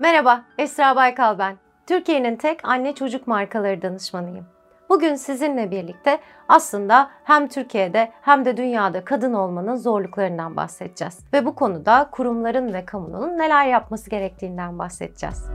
Merhaba, Esra Baykal ben. Türkiye'nin tek anne çocuk markaları danışmanıyım. Bugün sizinle birlikte aslında hem Türkiye'de hem de dünyada kadın olmanın zorluklarından bahsedeceğiz. Ve bu konuda kurumların ve kamunun neler yapması gerektiğinden bahsedeceğiz.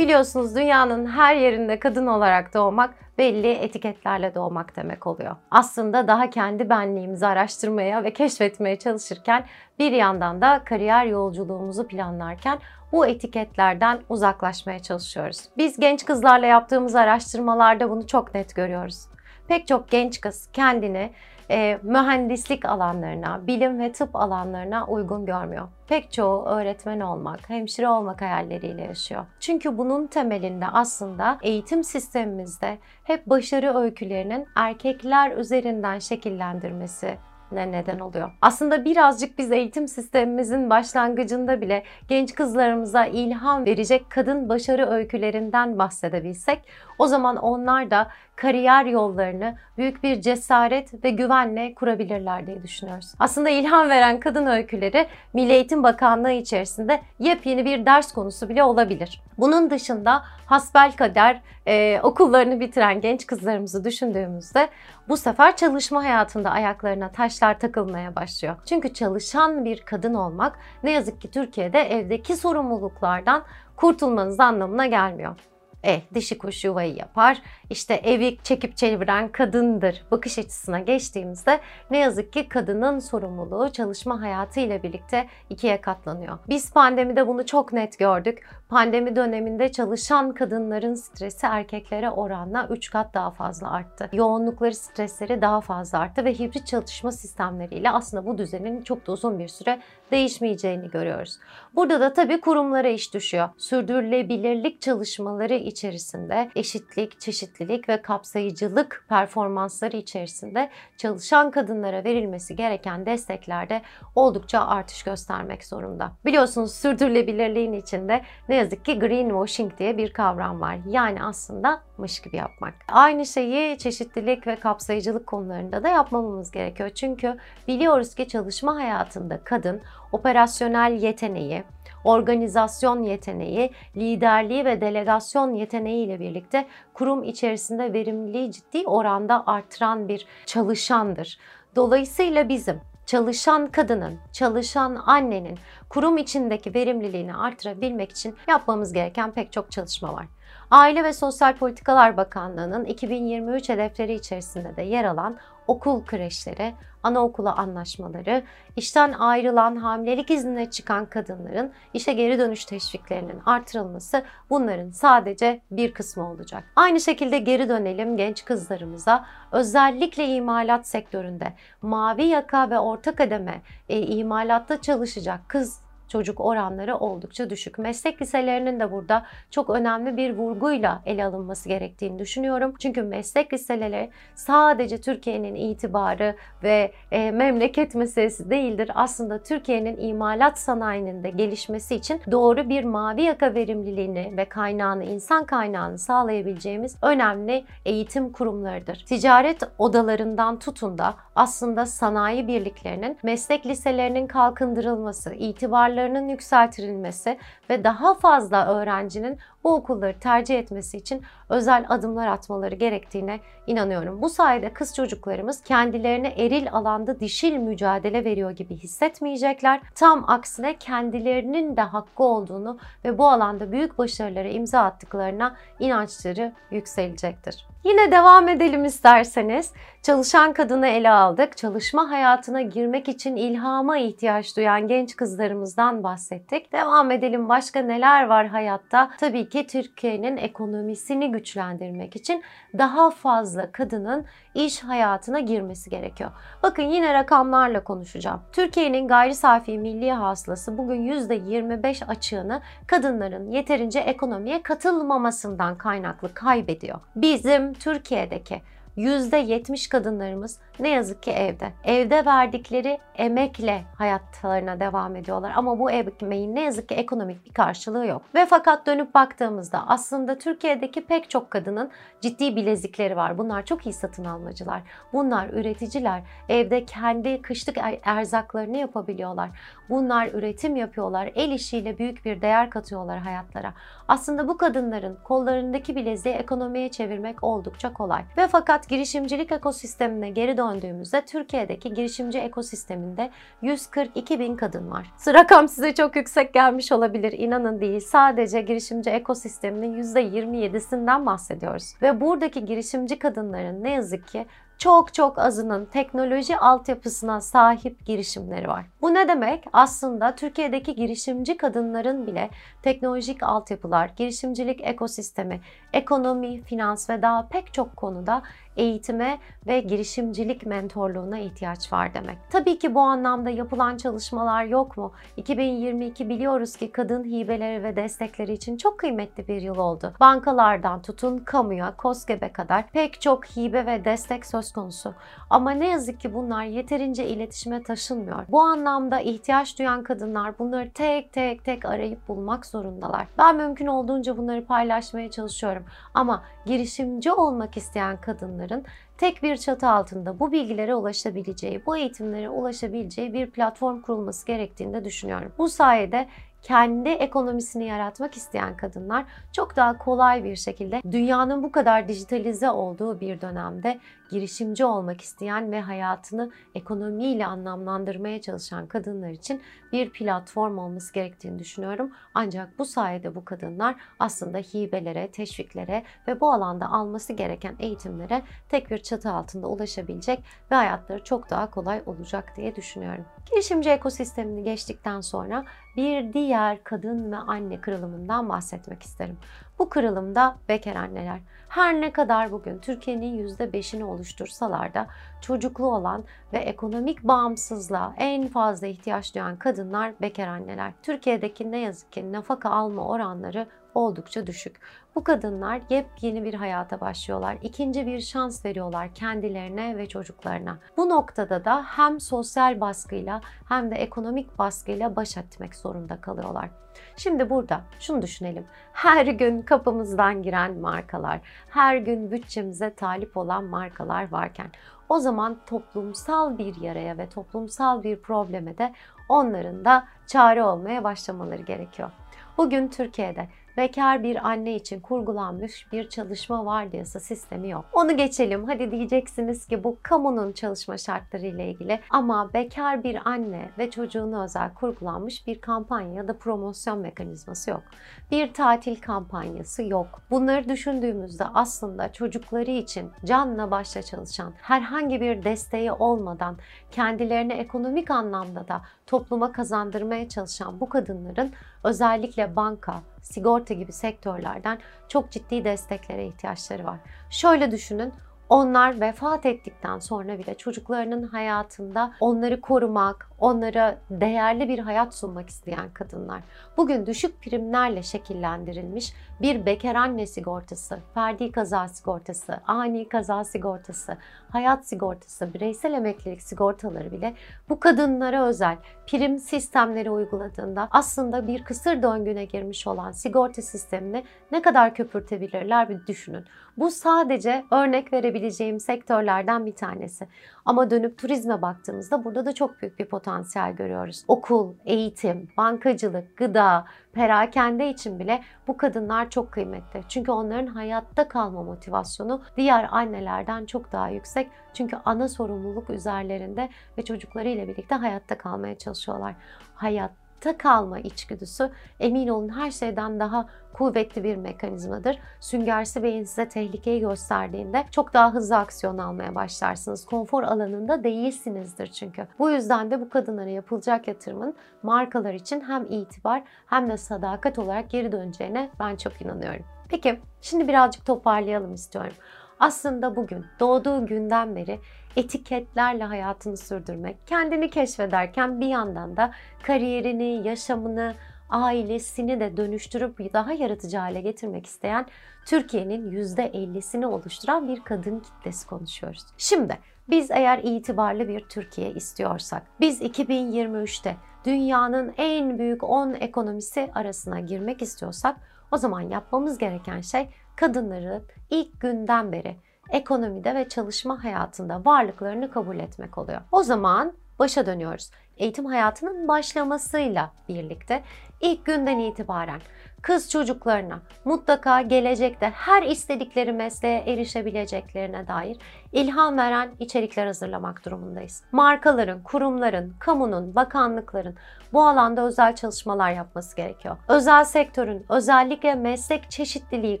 Biliyorsunuz dünyanın her yerinde kadın olarak doğmak belli etiketlerle doğmak demek oluyor. Aslında daha kendi benliğimizi araştırmaya ve keşfetmeye çalışırken bir yandan da kariyer yolculuğumuzu planlarken bu etiketlerden uzaklaşmaya çalışıyoruz. Biz genç kızlarla yaptığımız araştırmalarda bunu çok net görüyoruz. Pek çok genç kız kendini e, mühendislik alanlarına, bilim ve tıp alanlarına uygun görmüyor. Pek çoğu öğretmen olmak, hemşire olmak hayalleriyle yaşıyor. Çünkü bunun temelinde aslında eğitim sistemimizde hep başarı öykülerinin erkekler üzerinden şekillendirmesi ne neden oluyor. Aslında birazcık biz eğitim sistemimizin başlangıcında bile genç kızlarımıza ilham verecek kadın başarı öykülerinden bahsedebilsek o zaman onlar da kariyer yollarını büyük bir cesaret ve güvenle kurabilirler diye düşünüyoruz. Aslında ilham veren kadın öyküleri Milli Eğitim Bakanlığı içerisinde yepyeni bir ders konusu bile olabilir. Bunun dışında hasbelkader e, okullarını bitiren genç kızlarımızı düşündüğümüzde bu sefer çalışma hayatında ayaklarına taşlar takılmaya başlıyor. Çünkü çalışan bir kadın olmak ne yazık ki Türkiye'de evdeki sorumluluklardan kurtulmanız anlamına gelmiyor. E, dişi kuş yuvayı yapar. İşte evi çekip çeviren kadındır bakış açısına geçtiğimizde ne yazık ki kadının sorumluluğu çalışma hayatı ile birlikte ikiye katlanıyor. Biz pandemide bunu çok net gördük. Pandemi döneminde çalışan kadınların stresi erkeklere oranla 3 kat daha fazla arttı. Yoğunlukları, stresleri daha fazla arttı ve hibrit çalışma sistemleriyle aslında bu düzenin çok da uzun bir süre değişmeyeceğini görüyoruz. Burada da tabii kurumlara iş düşüyor. Sürdürülebilirlik çalışmaları içerisinde eşitlik, çeşitlilik ve kapsayıcılık performansları içerisinde çalışan kadınlara verilmesi gereken desteklerde oldukça artış göstermek zorunda. Biliyorsunuz sürdürülebilirliğin içinde ne yazık ki greenwashing diye bir kavram var. Yani aslında mış gibi yapmak. Aynı şeyi çeşitlilik ve kapsayıcılık konularında da yapmamamız gerekiyor. Çünkü biliyoruz ki çalışma hayatında kadın operasyonel yeteneği, organizasyon yeteneği, liderliği ve delegasyon yeteneği ile birlikte kurum içerisinde verimliliği ciddi oranda artıran bir çalışandır. Dolayısıyla bizim çalışan kadının, çalışan annenin kurum içindeki verimliliğini artırabilmek için yapmamız gereken pek çok çalışma var. Aile ve Sosyal Politikalar Bakanlığı'nın 2023 hedefleri içerisinde de yer alan okul kreşleri, anaokulu anlaşmaları, işten ayrılan hamilelik iznine çıkan kadınların işe geri dönüş teşviklerinin artırılması bunların sadece bir kısmı olacak. Aynı şekilde geri dönelim genç kızlarımıza özellikle imalat sektöründe mavi yaka ve orta kademe e, imalatta çalışacak kız çocuk oranları oldukça düşük. Meslek liselerinin de burada çok önemli bir vurguyla ele alınması gerektiğini düşünüyorum. Çünkü meslek liseleri sadece Türkiye'nin itibarı ve e, memleket meselesi değildir. Aslında Türkiye'nin imalat sanayinin de gelişmesi için doğru bir mavi yaka verimliliğini ve kaynağını, insan kaynağını sağlayabileceğimiz önemli eğitim kurumlarıdır. Ticaret odalarından tutun da aslında sanayi birliklerinin meslek liselerinin kalkındırılması, itibarlı başarılarının yükseltilmesi ve daha fazla öğrencinin bu okulları tercih etmesi için özel adımlar atmaları gerektiğine inanıyorum. Bu sayede kız çocuklarımız kendilerine eril alanda dişil mücadele veriyor gibi hissetmeyecekler. Tam aksine kendilerinin de hakkı olduğunu ve bu alanda büyük başarılara imza attıklarına inançları yükselecektir. Yine devam edelim isterseniz. Çalışan kadını ele aldık. Çalışma hayatına girmek için ilhama ihtiyaç duyan genç kızlarımızdan bahsettik. Devam edelim başka neler var hayatta? Tabii ki Türkiye'nin ekonomisini güçlendirmek için daha fazla kadının iş hayatına girmesi gerekiyor. Bakın yine rakamlarla konuşacağım. Türkiye'nin gayri safi milli hasılası bugün %25 açığını kadınların yeterince ekonomiye katılmamasından kaynaklı kaybediyor. Bizim Türkiye'deki %70 kadınlarımız ne yazık ki evde. Evde verdikleri emekle hayatlarına devam ediyorlar ama bu emeğin ne yazık ki ekonomik bir karşılığı yok. Ve fakat dönüp baktığımızda aslında Türkiye'deki pek çok kadının ciddi bilezikleri var. Bunlar çok iyi satın almacılar. Bunlar üreticiler. Evde kendi kışlık er-, erzaklarını yapabiliyorlar. Bunlar üretim yapıyorlar. El işiyle büyük bir değer katıyorlar hayatlara. Aslında bu kadınların kollarındaki bileziği ekonomiye çevirmek oldukça kolay. Ve fakat girişimcilik ekosistemine geri döndüğümüzde Türkiye'deki girişimci ekosisteminde 142 bin kadın var. Rakam size çok yüksek gelmiş olabilir. İnanın değil. Sadece girişimci ekosisteminin %27'sinden bahsediyoruz. Ve buradaki girişimci kadınların ne yazık ki çok çok azının teknoloji altyapısına sahip girişimleri var. Bu ne demek? Aslında Türkiye'deki girişimci kadınların bile teknolojik altyapılar, girişimcilik ekosistemi, ekonomi, finans ve daha pek çok konuda eğitime ve girişimcilik mentorluğuna ihtiyaç var demek. Tabii ki bu anlamda yapılan çalışmalar yok mu? 2022 biliyoruz ki kadın hibeleri ve destekleri için çok kıymetli bir yıl oldu. Bankalardan tutun kamuya, KOSGEB'e kadar pek çok hibe ve destek söz konusu. Ama ne yazık ki bunlar yeterince iletişime taşınmıyor. Bu anlamda ihtiyaç duyan kadınlar bunları tek tek tek arayıp bulmak zorundalar. Ben mümkün olduğunca bunları paylaşmaya çalışıyorum. Ama girişimci olmak isteyen kadınların tek bir çatı altında bu bilgilere ulaşabileceği, bu eğitimlere ulaşabileceği bir platform kurulması gerektiğini de düşünüyorum. Bu sayede kendi ekonomisini yaratmak isteyen kadınlar çok daha kolay bir şekilde dünyanın bu kadar dijitalize olduğu bir dönemde girişimci olmak isteyen ve hayatını ekonomiyle anlamlandırmaya çalışan kadınlar için bir platform olması gerektiğini düşünüyorum. Ancak bu sayede bu kadınlar aslında hibelere, teşviklere ve bu alanda alması gereken eğitimlere tek bir çatı altında ulaşabilecek ve hayatları çok daha kolay olacak diye düşünüyorum. Girişimci ekosistemini geçtikten sonra bir diğer kadın ve anne kırılımından bahsetmek isterim. Bu kırılımda bekar anneler. Her ne kadar bugün Türkiye'nin %5'ini oluştursalar da çocuklu olan ve ekonomik bağımsızlığa en fazla ihtiyaç duyan kadınlar bekar anneler. Türkiye'deki ne yazık ki nafaka alma oranları oldukça düşük. Bu kadınlar yepyeni bir hayata başlıyorlar. İkinci bir şans veriyorlar kendilerine ve çocuklarına. Bu noktada da hem sosyal baskıyla hem de ekonomik baskıyla baş etmek zorunda kalıyorlar. Şimdi burada şunu düşünelim. Her gün kapımızdan giren markalar, her gün bütçemize talip olan markalar varken o zaman toplumsal bir yaraya ve toplumsal bir probleme de onların da çare olmaya başlamaları gerekiyor. Bugün Türkiye'de bekar bir anne için kurgulanmış bir çalışma vardiyası sistemi yok. Onu geçelim. Hadi diyeceksiniz ki bu kamunun çalışma şartları ile ilgili ama bekar bir anne ve çocuğuna özel kurgulanmış bir kampanya ya da promosyon mekanizması yok. Bir tatil kampanyası yok. Bunları düşündüğümüzde aslında çocukları için canla başla çalışan, herhangi bir desteği olmadan kendilerini ekonomik anlamda da topluma kazandırmaya çalışan bu kadınların özellikle banka, sigorta gibi sektörlerden çok ciddi desteklere ihtiyaçları var. Şöyle düşünün, onlar vefat ettikten sonra bile çocuklarının hayatında onları korumak, onlara değerli bir hayat sunmak isteyen kadınlar. Bugün düşük primlerle şekillendirilmiş bir bekar anne sigortası, ferdi kaza sigortası, ani kaza sigortası, hayat sigortası, bireysel emeklilik sigortaları bile bu kadınlara özel prim sistemleri uyguladığında aslında bir kısır döngüne girmiş olan sigorta sistemini ne kadar köpürtebilirler bir düşünün. Bu sadece örnek verebileceğim sektörlerden bir tanesi. Ama dönüp turizme baktığımızda burada da çok büyük bir potansiyel görüyoruz. Okul, eğitim, bankacılık, gıda, perakende için bile bu kadınlar çok kıymetli. Çünkü onların hayatta kalma motivasyonu diğer annelerden çok daha yüksek. Çünkü ana sorumluluk üzerlerinde ve çocuklarıyla birlikte hayatta kalmaya çalışıyorlar. Hayat hayatta kalma içgüdüsü emin olun her şeyden daha kuvvetli bir mekanizmadır. Süngersi beyin size tehlikeyi gösterdiğinde çok daha hızlı aksiyon almaya başlarsınız. Konfor alanında değilsinizdir çünkü. Bu yüzden de bu kadınlara yapılacak yatırımın markalar için hem itibar hem de sadakat olarak geri döneceğine ben çok inanıyorum. Peki şimdi birazcık toparlayalım istiyorum. Aslında bugün doğduğu günden beri etiketlerle hayatını sürdürmek, kendini keşfederken bir yandan da kariyerini, yaşamını, ailesini de dönüştürüp daha yaratıcı hale getirmek isteyen Türkiye'nin %50'sini oluşturan bir kadın kitlesi konuşuyoruz. Şimdi Biz eğer itibarlı bir Türkiye istiyorsak, biz 2023'te dünyanın en büyük 10 ekonomisi arasına girmek istiyorsak o zaman yapmamız gereken şey kadınların ilk günden beri ekonomide ve çalışma hayatında varlıklarını kabul etmek oluyor. O zaman başa dönüyoruz. Eğitim hayatının başlamasıyla birlikte ilk günden itibaren kız çocuklarına mutlaka gelecekte her istedikleri mesleğe erişebileceklerine dair ilham veren içerikler hazırlamak durumundayız. Markaların, kurumların, kamunun, bakanlıkların bu alanda özel çalışmalar yapması gerekiyor. Özel sektörün özellikle meslek çeşitliliği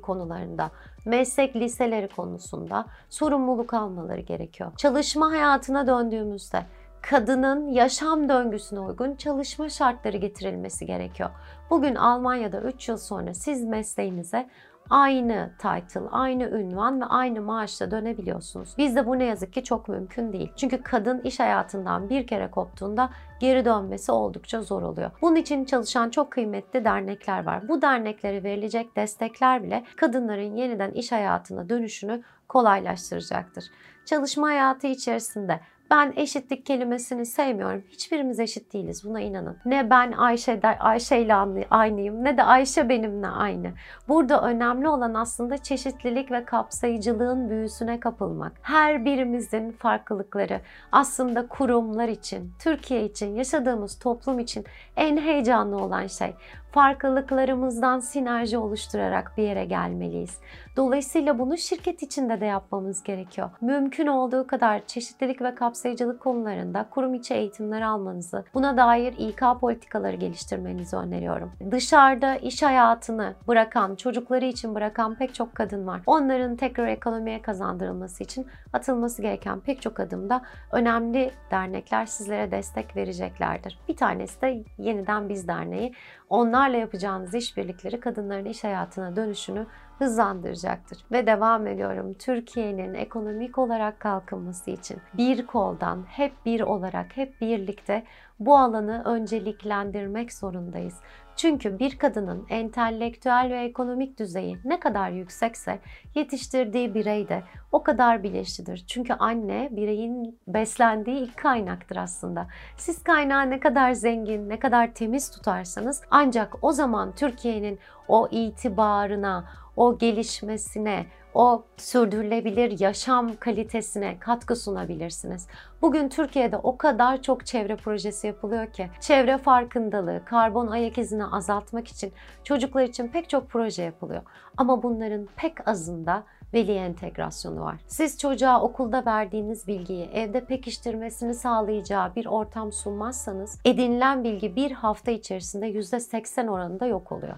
konularında meslek liseleri konusunda sorumluluk almaları gerekiyor. Çalışma hayatına döndüğümüzde kadının yaşam döngüsüne uygun çalışma şartları getirilmesi gerekiyor. Bugün Almanya'da 3 yıl sonra siz mesleğinize aynı title, aynı ünvan ve aynı maaşla dönebiliyorsunuz. Bizde bu ne yazık ki çok mümkün değil. Çünkü kadın iş hayatından bir kere koptuğunda geri dönmesi oldukça zor oluyor. Bunun için çalışan çok kıymetli dernekler var. Bu derneklere verilecek destekler bile kadınların yeniden iş hayatına dönüşünü kolaylaştıracaktır. Çalışma hayatı içerisinde ben eşitlik kelimesini sevmiyorum. Hiçbirimiz eşit değiliz buna inanın. Ne ben Ayşe Ayşe ile aynıyım ne de Ayşe benimle aynı. Burada önemli olan aslında çeşitlilik ve kapsayıcılığın büyüsüne kapılmak. Her birimizin farklılıkları aslında kurumlar için, Türkiye için, yaşadığımız toplum için en heyecanlı olan şey farklılıklarımızdan sinerji oluşturarak bir yere gelmeliyiz. Dolayısıyla bunu şirket içinde de yapmamız gerekiyor. Mümkün olduğu kadar çeşitlilik ve kapsayıcılık konularında kurum içi eğitimler almanızı, buna dair İK politikaları geliştirmenizi öneriyorum. Dışarıda iş hayatını bırakan, çocukları için bırakan pek çok kadın var. Onların tekrar ekonomiye kazandırılması için atılması gereken pek çok adımda önemli dernekler sizlere destek vereceklerdir. Bir tanesi de Yeniden Biz Derneği. Onlarla yapacağınız işbirlikleri kadınların iş hayatına dönüşünü hızlandıracaktır. Ve devam ediyorum. Türkiye'nin ekonomik olarak kalkınması için bir koldan hep bir olarak hep birlikte bu alanı önceliklendirmek zorundayız. Çünkü bir kadının entelektüel ve ekonomik düzeyi ne kadar yüksekse yetiştirdiği birey de o kadar bilinçlidir. Çünkü anne bireyin beslendiği ilk kaynaktır aslında. Siz kaynağı ne kadar zengin, ne kadar temiz tutarsanız ancak o zaman Türkiye'nin o itibarına, o gelişmesine, o sürdürülebilir yaşam kalitesine katkı sunabilirsiniz. Bugün Türkiye'de o kadar çok çevre projesi yapılıyor ki çevre farkındalığı, karbon ayak izini azaltmak için çocuklar için pek çok proje yapılıyor. Ama bunların pek azında veli entegrasyonu var. Siz çocuğa okulda verdiğiniz bilgiyi evde pekiştirmesini sağlayacağı bir ortam sunmazsanız edinilen bilgi bir hafta içerisinde %80 oranında yok oluyor.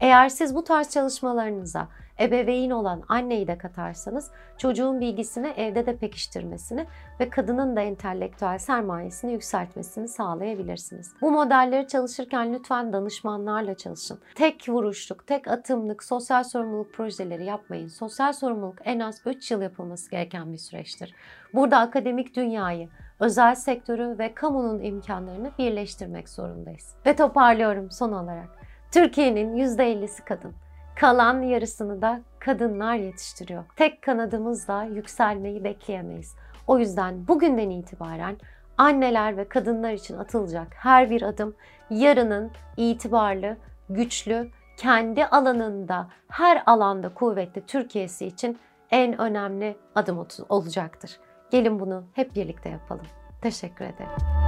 Eğer siz bu tarz çalışmalarınıza ebeveyn olan anneyi de katarsanız çocuğun bilgisini evde de pekiştirmesini ve kadının da entelektüel sermayesini yükseltmesini sağlayabilirsiniz. Bu modelleri çalışırken lütfen danışmanlarla çalışın. Tek vuruşluk, tek atımlık sosyal sorumluluk projeleri yapmayın. Sosyal sorumluluk en az 3 yıl yapılması gereken bir süreçtir. Burada akademik dünyayı, özel sektörü ve kamunun imkanlarını birleştirmek zorundayız. Ve toparlıyorum son olarak. Türkiye'nin %50'si kadın. Kalan yarısını da kadınlar yetiştiriyor. Tek kanadımızla yükselmeyi bekleyemeyiz. O yüzden bugünden itibaren anneler ve kadınlar için atılacak her bir adım yarının itibarlı, güçlü, kendi alanında, her alanda kuvvetli Türkiye'si için en önemli adım olacaktır. Gelin bunu hep birlikte yapalım. Teşekkür ederim.